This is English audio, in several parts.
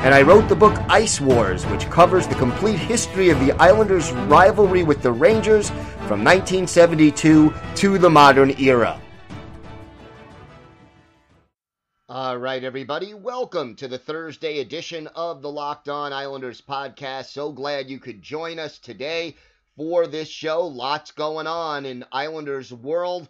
and I wrote the book Ice Wars, which covers the complete history of the Islanders' rivalry with the Rangers from 1972 to the modern era. All right, everybody, welcome to the Thursday edition of the Locked On Islanders podcast. So glad you could join us today for this show. Lots going on in Islanders world.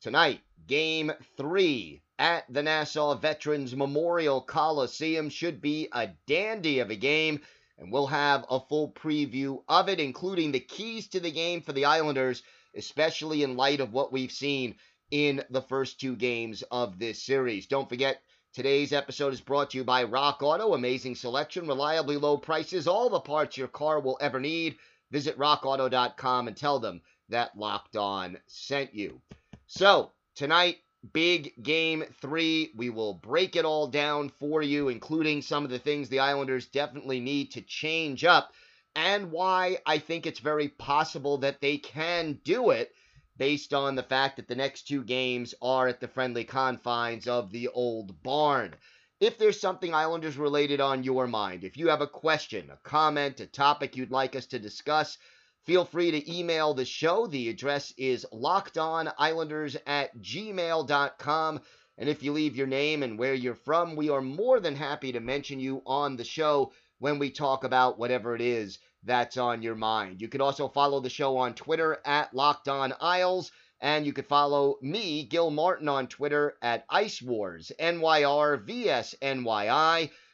Tonight, game three at the Nassau Veterans Memorial Coliseum should be a dandy of a game, and we'll have a full preview of it, including the keys to the game for the Islanders, especially in light of what we've seen in the first two games of this series. Don't forget, today's episode is brought to you by Rock Auto. Amazing selection, reliably low prices, all the parts your car will ever need. Visit rockauto.com and tell them that Locked On sent you. So, tonight, big game three. We will break it all down for you, including some of the things the Islanders definitely need to change up and why I think it's very possible that they can do it based on the fact that the next two games are at the friendly confines of the old barn. If there's something Islanders related on your mind, if you have a question, a comment, a topic you'd like us to discuss, feel free to email the show. The address is lockedonislanders at gmail.com. And if you leave your name and where you're from, we are more than happy to mention you on the show when we talk about whatever it is that's on your mind. You could also follow the show on Twitter at Locked On Isles, and you could follow me, Gil Martin, on Twitter at Ice Wars, NYRVSNYI.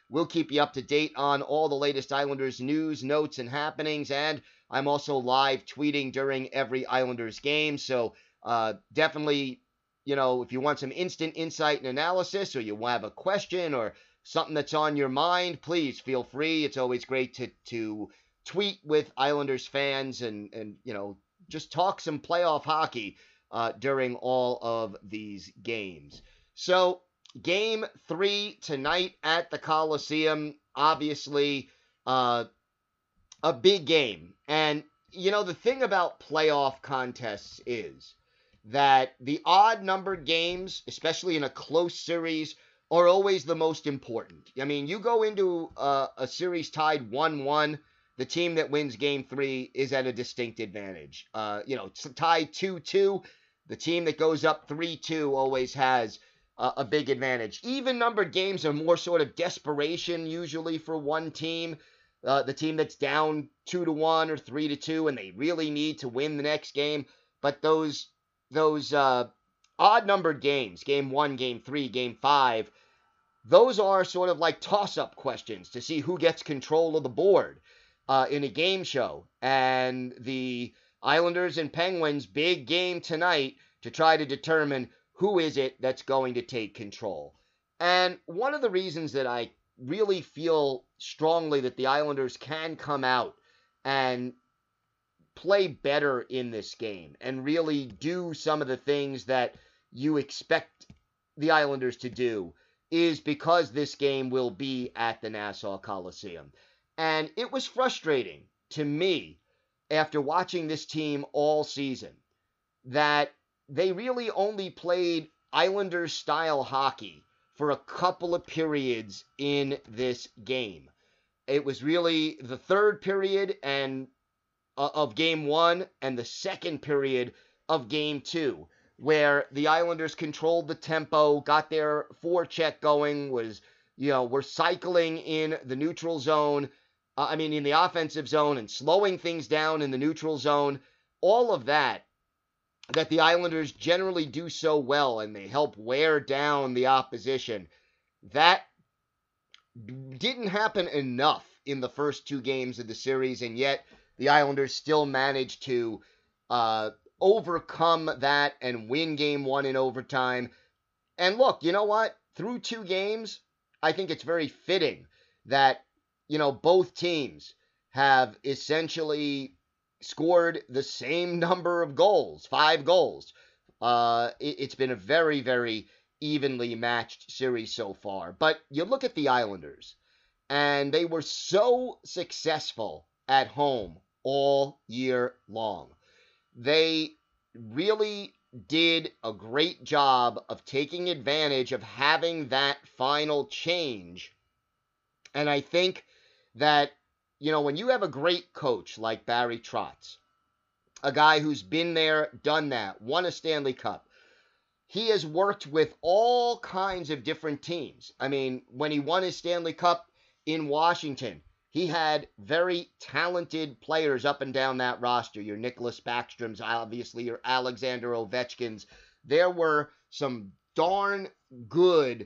We'll keep you up to date on all the latest Islanders news, notes, and happenings, and I'm also live tweeting during every Islanders game, so uh, definitely, you know, if you want some instant insight and analysis, or you have a question, or something that's on your mind, please feel free. It's always great to to tweet with Islanders fans and and you know just talk some playoff hockey uh, during all of these games. So game three tonight at the Coliseum, obviously uh, a big game, and you know the thing about playoff contests is that the odd numbered games, especially in a close series, are always the most important. I mean, you go into a, a series tied 1 1 the team that wins game three is at a distinct advantage. Uh, you know, tied 2 2, the team that goes up 3 2 always has uh, a big advantage. Even numbered games are more sort of desperation usually for one team. Uh, the team that's down 2 to 1 or 3 to 2 and they really need to win the next game. But those, those uh, odd numbered games, game one, game three, game five, those are sort of like toss up questions to see who gets control of the board uh, in a game show. And the Islanders and Penguins, big game tonight to try to determine who is it that's going to take control. And one of the reasons that I really feel strongly that the Islanders can come out and play better in this game and really do some of the things that you expect the Islanders to do is because this game will be at the Nassau Coliseum. And it was frustrating to me after watching this team all season that they really only played Islanders style hockey for a couple of periods in this game. It was really the third period and uh, of game 1 and the second period of game 2 where the Islanders controlled the tempo, got their forecheck going, was you know, were cycling in the neutral zone uh, I mean, in the offensive zone and slowing things down in the neutral zone, all of that, that the Islanders generally do so well and they help wear down the opposition, that didn't happen enough in the first two games of the series, and yet the Islanders still managed to uh, overcome that and win game one in overtime. And look, you know what? through two games, I think it's very fitting that, you know, both teams have essentially scored the same number of goals, five goals. Uh, it, it's been a very, very evenly matched series so far. But you look at the Islanders, and they were so successful at home all year long. They really did a great job of taking advantage of having that final change. And I think that, you know, when you have a great coach like Barry Trotz, a guy who's been there, done that, won a Stanley Cup, he has worked with all kinds of different teams. I mean, when he won his Stanley Cup in Washington, he had very talented players up and down that roster. Your Nicholas Backstrom's, obviously, your Alexander Ovechkin's. There were some darn good,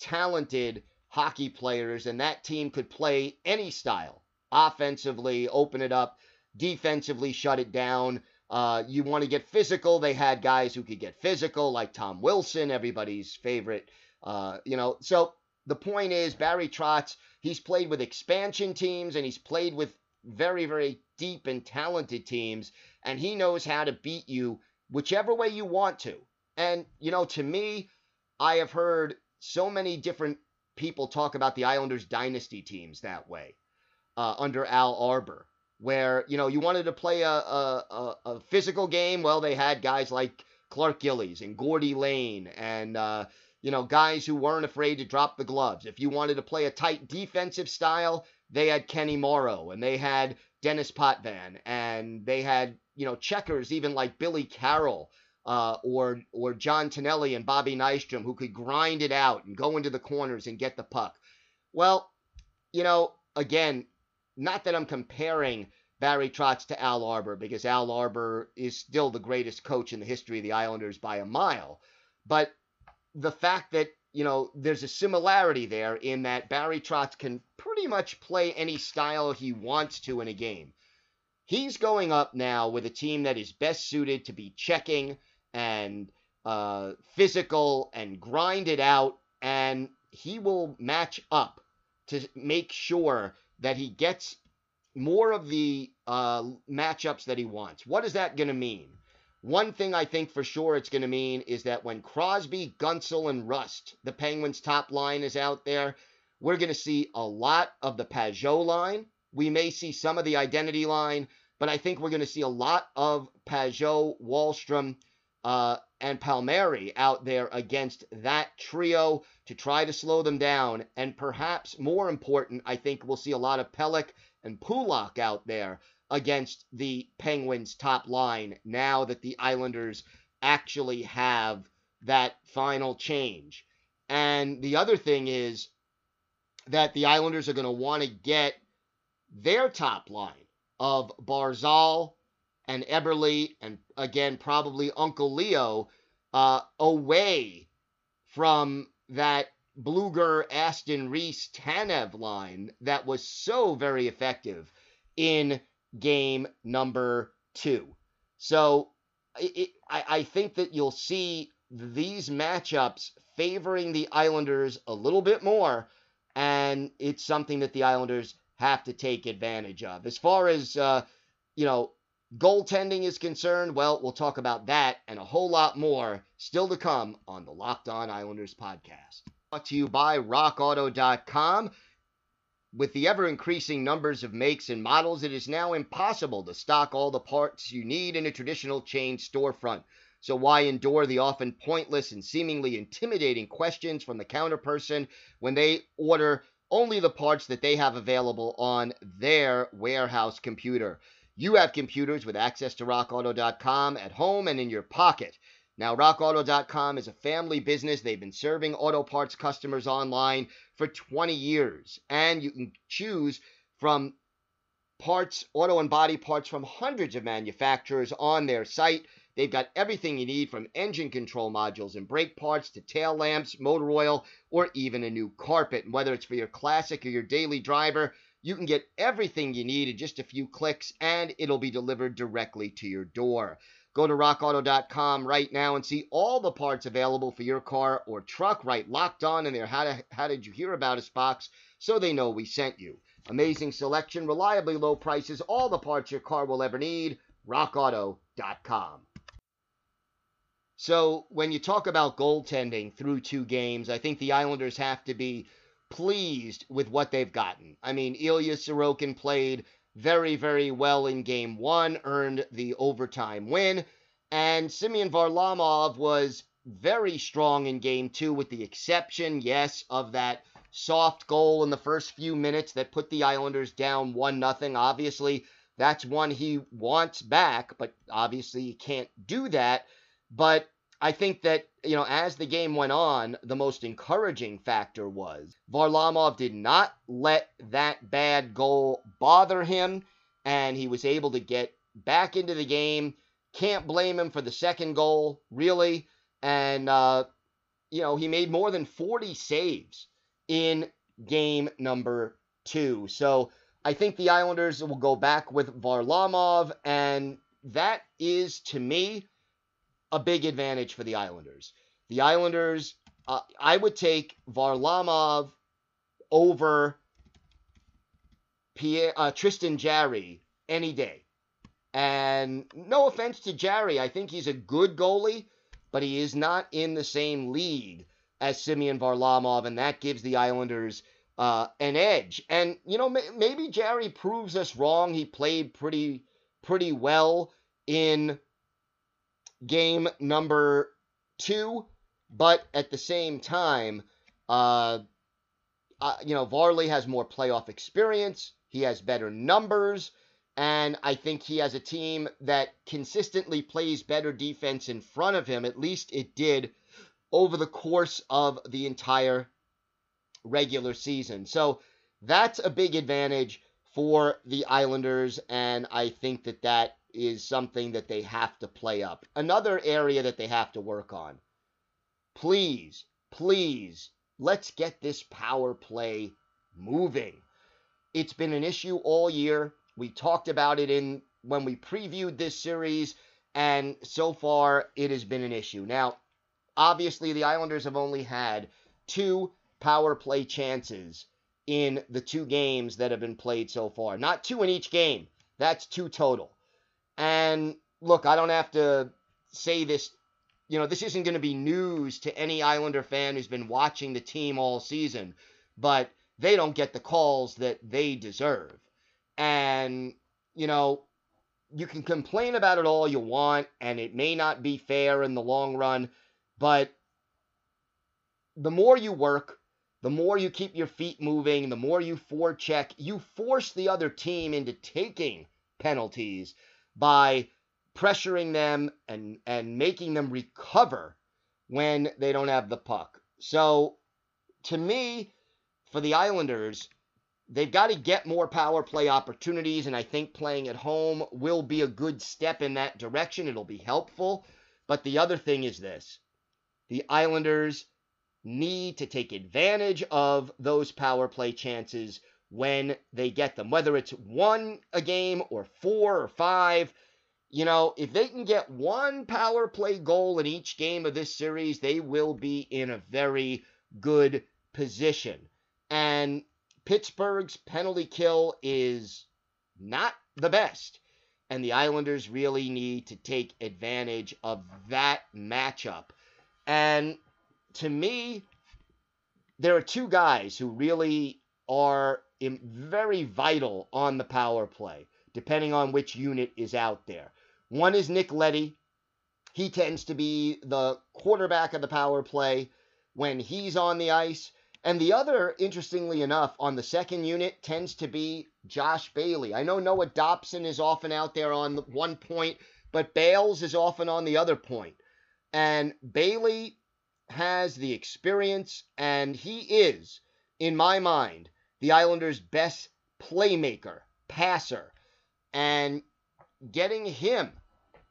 talented hockey players, and that team could play any style. Offensively, open it up. Defensively, shut it down. Uh, you want to get physical. They had guys who could get physical, like Tom Wilson, everybody's favorite. Uh, you know, so the point is, Barry Trotz, he's played with expansion teams and he's played with very, very deep and talented teams, and he knows how to beat you whichever way you want to. And, you know, to me, I have heard so many different people talk about the Islanders dynasty teams that way uh, under Al Arbour, where, you know, you wanted to play a, a, a, a, physical game. Well, they had guys like Clark Gillies and Gordy Lane and, uh, you know, guys who weren't afraid to drop the gloves. If you wanted to play a tight defensive style, they had Kenny Morrow and they had Denis Potvin and they had, you know, checkers even like Billy Carroll uh, or or John Tonelli and Bobby Nystrom who could grind it out and go into the corners and get the puck. Well, you know, again, not that I'm comparing Barry Trotz to Al Arbour because Al Arbour is still the greatest coach in the history of the Islanders by a mile, but the fact that you know there's a similarity there in that Barry Trotz can pretty much play any style he wants to in a game. He's going up now with a team that is best suited to be checking and uh, physical and grind it out, and he will match up to make sure that he gets more of the uh, matchups that he wants. What is that going to mean? One thing I think for sure it's going to mean is that when Crosby, Guentzel, and Rust, the Penguins' top line, is out there, we're going to see a lot of the Pageau line. We may see some of the identity line, but I think we're going to see a lot of Pageau, Wahlstrom, uh, and Palmieri out there against that trio to try to slow them down. And perhaps more important, I think we'll see a lot of Pelech and Pulock out there against the Penguins' top line now that the Islanders actually have that final change. And the other thing is that the Islanders are going to want to get their top line of Barzal and Eberle, and again, probably Uncle Leo, uh, away from that Blueger Aston Reese, Tanev line that was so very effective in game number two. So it, I, I think that you'll see these matchups favoring the Islanders a little bit more, and it's something that the Islanders have to take advantage of. As far as, uh, you know, goaltending is concerned, well, we'll talk about that and a whole lot more still to come on the Locked On Islanders podcast. Brought to you by RockAuto.com. With the ever increasing numbers of makes and models, it is now impossible to stock all the parts you need in a traditional chain storefront. So why endure the often pointless and seemingly intimidating questions from the counter person when they order only the parts that they have available on their warehouse computer? You have computers with access to rockauto.com at home and in your pocket. Now, rockauto.com is a family business. They've been serving auto parts customers online for 20 years. And you can choose from parts, auto and body parts from hundreds of manufacturers on their site. They've got everything you need from engine control modules and brake parts to tail lamps, motor oil, or even a new carpet. And whether it's for your classic or your daily driver, you can get everything you need in just a few clicks and it'll be delivered directly to your door. Go to rockauto.com right now and see all the parts available for your car or truck. Write, locked on in there. How, to, how did you hear about us box so they know we sent you. Amazing selection, reliably low prices, all the parts your car will ever need. RockAuto.com. So, when you talk about goaltending through two games, I think the Islanders have to be pleased with what they've gotten. I mean, Ilya Sorokin played very, very well in game one, earned the overtime win. And Semyon Varlamov was very strong in game two, with the exception, yes, of that soft goal in the first few minutes that put the Islanders down 1 0. Obviously, that's one he wants back, but obviously, he can't do that. But I think that, you know, as the game went on, the most encouraging factor was Varlamov did not let that bad goal bother him, and he was able to get back into the game. Can't blame him for the second goal, really. And, uh, you know, he made more than 40 saves in game number two. So I think the Islanders will go back with Varlamov, and that is, to me, a big advantage for the Islanders. The Islanders, uh, I would take Varlamov over Pierre, uh, Tristan Jarry any day. And no offense to Jarry, I think he's a good goalie, but he is not in the same league as Semyon Varlamov, and that gives the Islanders uh, an edge. And you know, maybe Jarry proves us wrong. He played pretty pretty well in game number two, but at the same time, uh, uh, you know, Varley has more playoff experience. He has better numbers. And I think he has a team that consistently plays better defense in front of him. At least it did over the course of the entire regular season. So that's a big advantage for the Islanders. And I think that that is something that they have to play up. Another area that they have to work on. Please, please, let's get this power play moving. It's been an issue all year. We talked about it in when we previewed this series, and so far it has been an issue. Now, obviously, the Islanders have only had two power play chances in the two games that have been played so far. Not two in each game. That's two total. And look, I don't have to say this, you know, this isn't going to be news to any Islander fan who's been watching the team all season, but they don't get the calls that they deserve. And, you know, you can complain about it all you want, and it may not be fair in the long run, but the more you work, the more you keep your feet moving, the more you forecheck, you force the other team into taking penalties by pressuring them and and making them recover when they don't have the puck. So to me, for the Islanders, they've got to get more power play opportunities, and I think playing at home will be a good step in that direction. It'll be helpful. But the other thing is this the Islanders need to take advantage of those power play chances when they get them, whether it's one a game or four or five. You know, if they can get one power play goal in each game of this series, they will be in a very good position. And Pittsburgh's penalty kill is not the best. And the Islanders really need to take advantage of that matchup. And to me, there are two guys who really are very vital on the power play, depending on which unit is out there. One is Nick Leddy. He tends to be the quarterback of the power play when he's on the ice. And the other, interestingly enough, on the second unit tends to be Josh Bailey. I know Noah Dobson is often out there on one point, but Bales is often on the other point. And Bailey has the experience, and he is, in my mind, the Islanders' best playmaker, passer, and getting him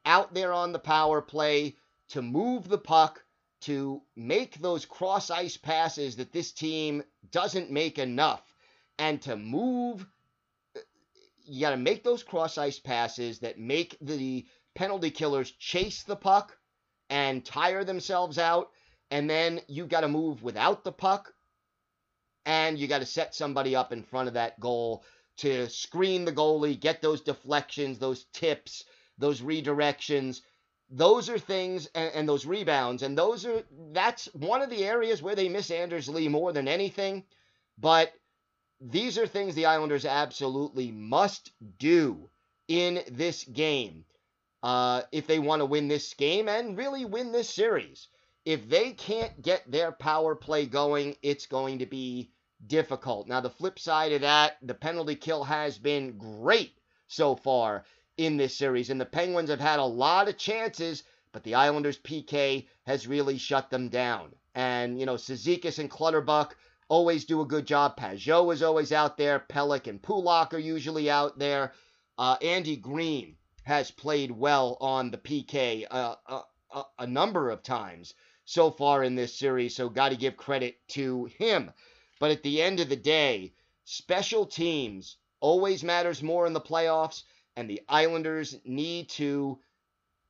out there on the power play to move the puck, to make those cross ice passes that this team doesn't make enough, and to move. You got to make those cross ice passes that make the penalty killers chase the puck and tire themselves out, and then you got to move without the puck, and you got to set somebody up in front of that goal to screen the goalie, get those deflections, those tips, those redirections. Those are things, and, and those rebounds, and those are that's one of the areas where they miss Anders Lee more than anything. But these are things the Islanders absolutely must do in this game uh, if they want to win this game and really win this series. If they can't get their power play going, it's going to be difficult. Now, the flip side of that, the penalty kill has been great so far in this series, and the Penguins have had a lot of chances, but the Islanders' PK has really shut them down. And, you know, Cizikas and Clutterbuck always do a good job. Pageau is always out there. Pelech and Pulock are usually out there. Uh, Andy Greene has played well on the PK uh, a, a, a number of times so far in this series, so got to give credit to him. But at the end of the day, special teams always matters more in the playoffs, and the Islanders need to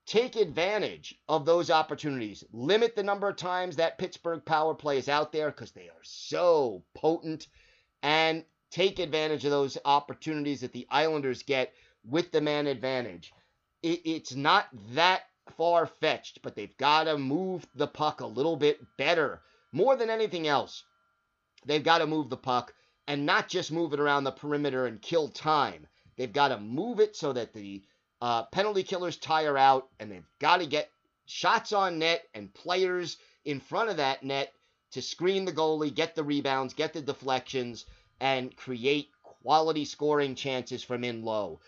take advantage of those opportunities. Limit the number of times that Pittsburgh power play is out there because they are so potent, and take advantage of those opportunities that the Islanders get with the man advantage. It, it's not that far fetched, but they've got to move the puck a little bit better. More than anything else, they've got to move the puck and not just move it around the perimeter and kill time. They've got to move it so that the uh, penalty killers tire out, and they've got to get shots on net and players in front of that net to screen the goalie, get the rebounds, get the deflections, and create quality scoring chances from in low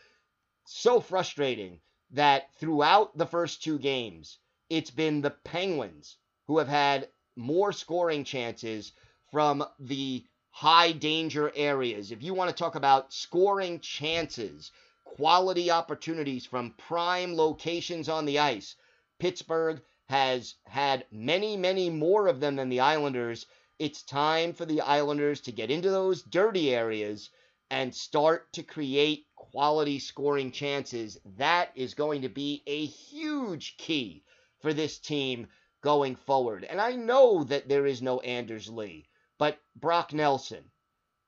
so frustrating that throughout the first two games, it's been the Penguins who have had more scoring chances from the high danger areas. If you want to talk about scoring chances, quality opportunities from prime locations on the ice, Pittsburgh has had many, many more of them than the Islanders. It's time for the Islanders to get into those dirty areas and start to create quality scoring chances, that is going to be a huge key for this team going forward. And I know that there is no Anders Lee, but Brock Nelson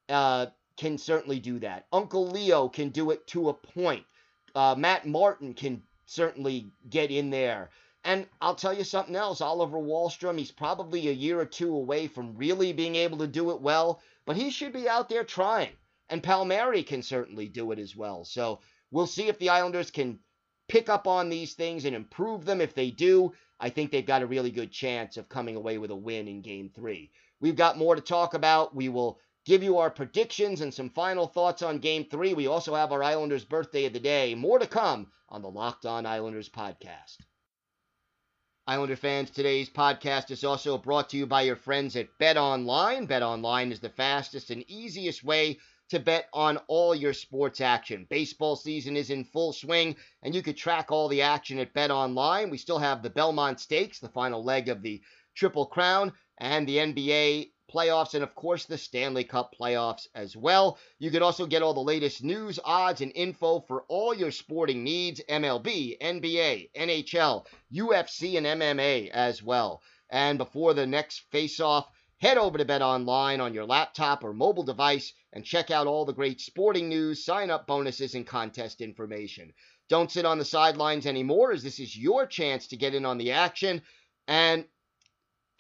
uh, can certainly do that. Uncle Leo can do it to a point. Uh, Matt Martin can certainly get in there. And I'll tell you something else Oliver Wahlstrom, he's probably a year or two away from really being able to do it well, but he should be out there trying. And Palmieri can certainly do it as well. So we'll see if the Islanders can pick up on these things and improve them. If they do, I think they've got a really good chance of coming away with a win in game three. We've got more to talk about. We will give you our predictions and some final thoughts on game three. We also have our Islanders birthday of the day. More to come on the Locked On Islanders podcast. Islander fans, today's podcast is also brought to you by your friends at Bet Online. Bet Online is the fastest and easiest way to bet on all your sports action. Baseball season is in full swing, and you could track all the action at Bet Online. We still have the Belmont Stakes, the final leg of the Triple Crown, and the NBA playoffs, and of course the Stanley Cup playoffs as well. You could also get all the latest news, odds, and info for all your sporting needs MLB, NBA, NHL, UFC, and MMA as well. And before the next face off, Head over to Bet Online on your laptop or mobile device and check out all the great sporting news, sign up bonuses, and contest information. Don't sit on the sidelines anymore, as this is your chance to get in on the action. And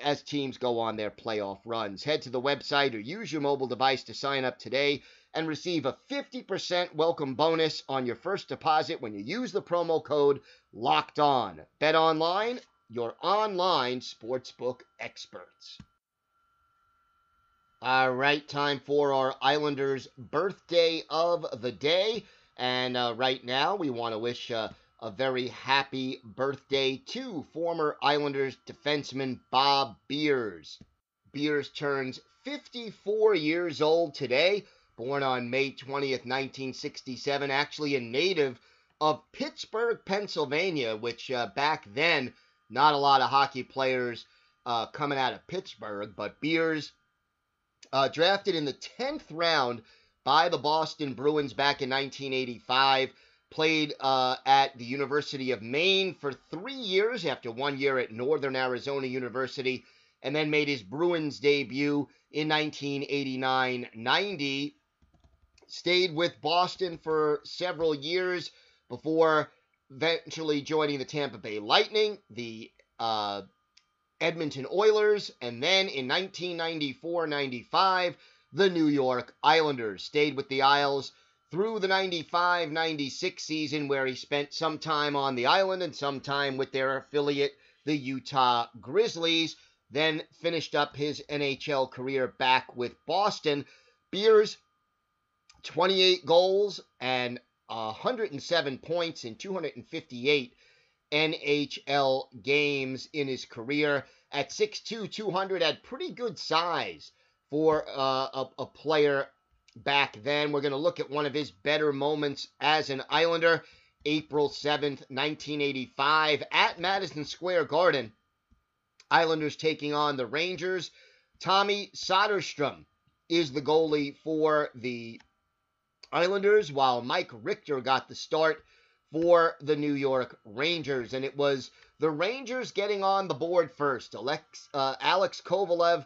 as teams go on their playoff runs, head to the website or use your mobile device to sign up today and receive a 50% welcome bonus on your first deposit when you use the promo code LOCKED ON. Bet Online, your online sportsbook experts. All right, time for our Islanders' birthday of the day. And uh, right now, we want to wish uh, a very happy birthday to former Islanders defenseman Bob Beers. Beers turns 54 years old today, born on May 20th, 1967, actually a native of Pittsburgh, Pennsylvania, which uh, back then, not a lot of hockey players uh, coming out of Pittsburgh, but Beers uh, drafted in the 10th round by the Boston Bruins back in 1985. played uh, at the University of Maine for three years after one year at Northern Arizona University, and then made his Bruins debut in 1989 90. Stayed with Boston for several years before eventually joining the Tampa Bay Lightning, the uh, Edmonton Oilers, and then in 1994 95, the New York Islanders. Stayed with the Isles through the 95 96 season, where he spent some time on the island and some time with their affiliate, the Utah Grizzlies. Then finished up his NHL career back with Boston. Beers, 28 goals and 107 points in 258 NHL games in his career. At 6'2, 200, had pretty good size for uh, a, a player back then. We're going to look at one of his better moments as an Islander, April 7th, 1985, at Madison Square Garden. Islanders taking on the Rangers. Tommy Soderstrom is the goalie for the Islanders, while Mike Richter got the start for the New York Rangers. And it was the Rangers getting on the board first. Alex, uh, Alex Kovalev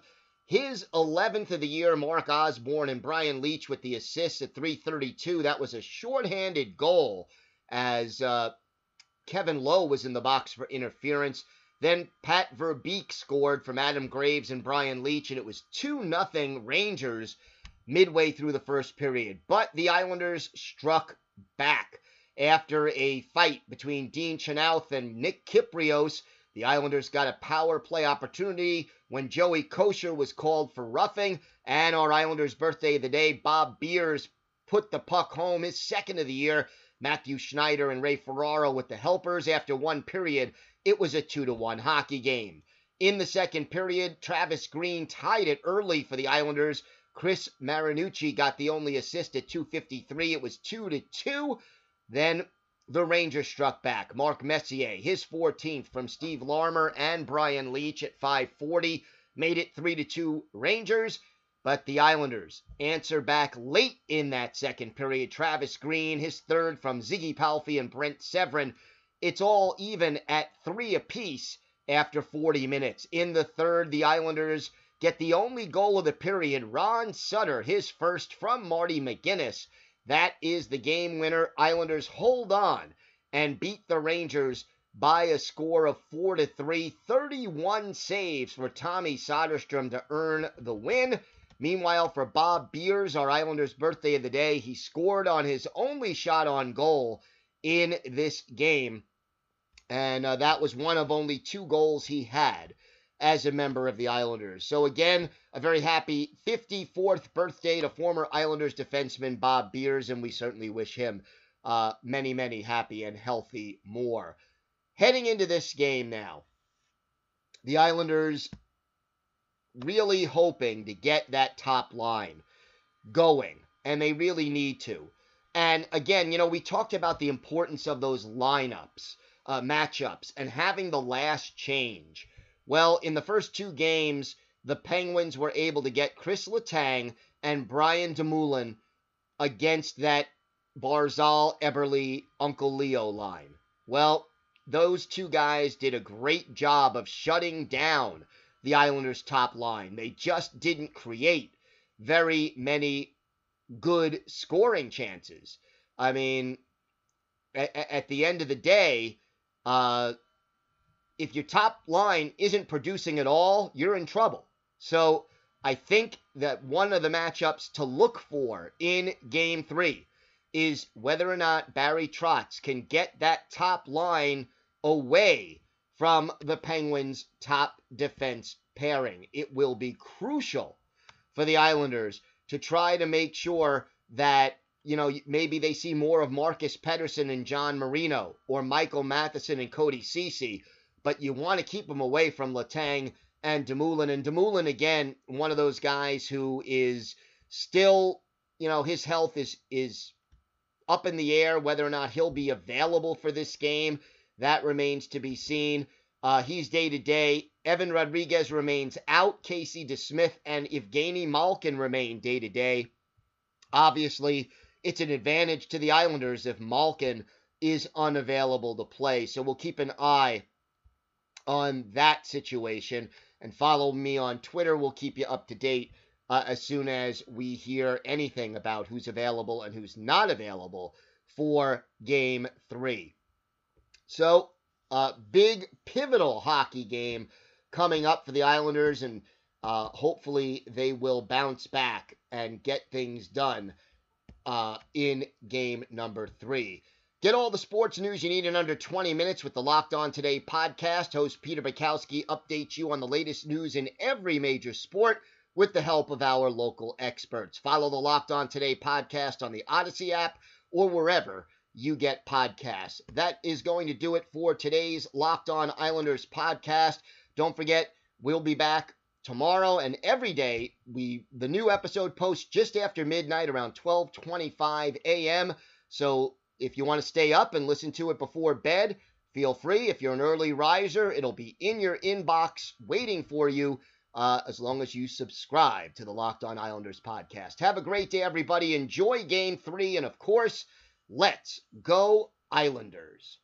his 11th of the year, Mark Osborne and Brian Leetch with the assist at 332. That was a shorthanded goal as uh, Kevin Lowe was in the box for interference. Then Pat Verbeek scored from Adam Graves and Brian Leetch, and it was 2 0 Rangers midway through the first period. But the Islanders struck back after a fight between Dean Chynoweth and Nick Kypreos, The Islanders got a power play opportunity when Joey Kocur was called for roughing, and our Islanders' birthday of the day, Bob Beers put the puck home, his second of the year. Matthew Schneider and Ray Ferraro with the helpers. After one period, it was a 2 to 1 hockey game. In the second period, Travis Green tied it early for the Islanders. Chris Marinucci got the only assist at 253. It was 2 to 2. Then the Rangers struck back. Mark Messier, his 14th from Steve Larmer and Brian Leetch at 540, made it 3 to 2 Rangers. But the Islanders answer back late in that second period. Travis Green, his third from Ziggy Palffy and Brent Severyn. It's all even at three apiece after 40 minutes. In the third, the Islanders get the only goal of the period. Ron Sutter, his first from Marty McInnis. That is the game winner. Islanders hold on and beat the Rangers by a score of 4 to 3. 31 saves for Tommy Soderstrom to earn the win. Meanwhile, for Bob Beers, our Islanders' birthday of the day, he scored on his only shot on goal in this game. And uh, that was one of only two goals he had as a member of the Islanders. So, again, a very happy 54th birthday to former Islanders defenseman Bob Beers, and we certainly wish him uh, many, many happy and healthy more. Heading into this game now, the Islanders really hoping to get that top line going, and they really need to. And again, you know, we talked about the importance of those lineups, uh, matchups, and having the last change. Well, in the first two games, the Penguins were able to get Chris Letang and Brian Dumoulin against that Barzal, Eberle, Uncle Leo line. Well, those two guys did a great job of shutting down the Islanders' top line. They just didn't create very many good scoring chances. I mean, at, at the end of the day, uh, if your top line isn't producing at all, you're in trouble. So I think that one of the matchups to look for in game three is whether or not Barry Trotz can get that top line away from the Penguins' top defense pairing. It will be crucial for the Islanders to try to make sure that, you know, maybe they see more of Marcus Pettersson and John Marino or Michael Matheson and Cody Ceci but you want to keep him away from Letang and Dumoulin. And Dumoulin, again, one of those guys who is still, you know, his health is is up in the air. Whether or not he'll be available for this game, that remains to be seen. Uh, he's day to day. Evan Rodrigues remains out. Casey DeSmith and Evgeny Malkin remain day to day. Obviously, it's an advantage to the Islanders if Malkin is unavailable to play. So we'll keep an eye on that situation and follow me on Twitter. We'll keep you up to date uh, as soon as we hear anything about who's available and who's not available for game three. So, uh, big pivotal hockey game coming up for the Islanders, and uh, hopefully they will bounce back and get things done uh, in game number three. Get all the sports news you need in under 20 minutes with the Locked On Today podcast. Host Peter Bukowski updates you on the latest news in every major sport with the help of our local experts. Follow the Locked On Today podcast on the Odyssey app or wherever you get podcasts. That is going to do it for today's Locked On Islanders podcast. Don't forget, we'll be back tomorrow and every day. We the new episode posts just after midnight around 12:25 a.m. So if you want to stay up and listen to it before bed, feel free. If you're an early riser, it'll be in your inbox waiting for you uh, as long as you subscribe to the Locked On Islanders podcast. Have a great day, everybody. Enjoy game three. And of course, let's go, Islanders.